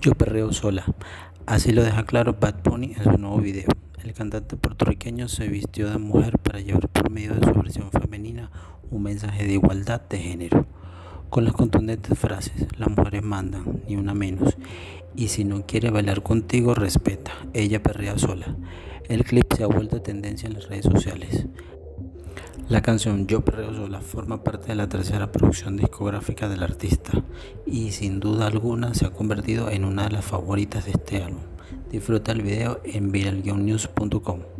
Yo perreo sola. Así lo deja claro Bad Bunny en su nuevo video. El cantante puertorriqueño se vistió de mujer para llevar por medio de su versión femenina un mensaje de igualdad de género. Con las contundentes frases, las mujeres mandan, ni una menos. Y si no quiere bailar contigo, respeta. Ella perrea sola. El clip se ha vuelto tendencia en las redes sociales. La canción Yo Perreo Sola forma parte de la tercera producción discográfica del artista y sin duda alguna se ha convertido en una de las favoritas de este álbum. Disfruta el video en viralnews.com.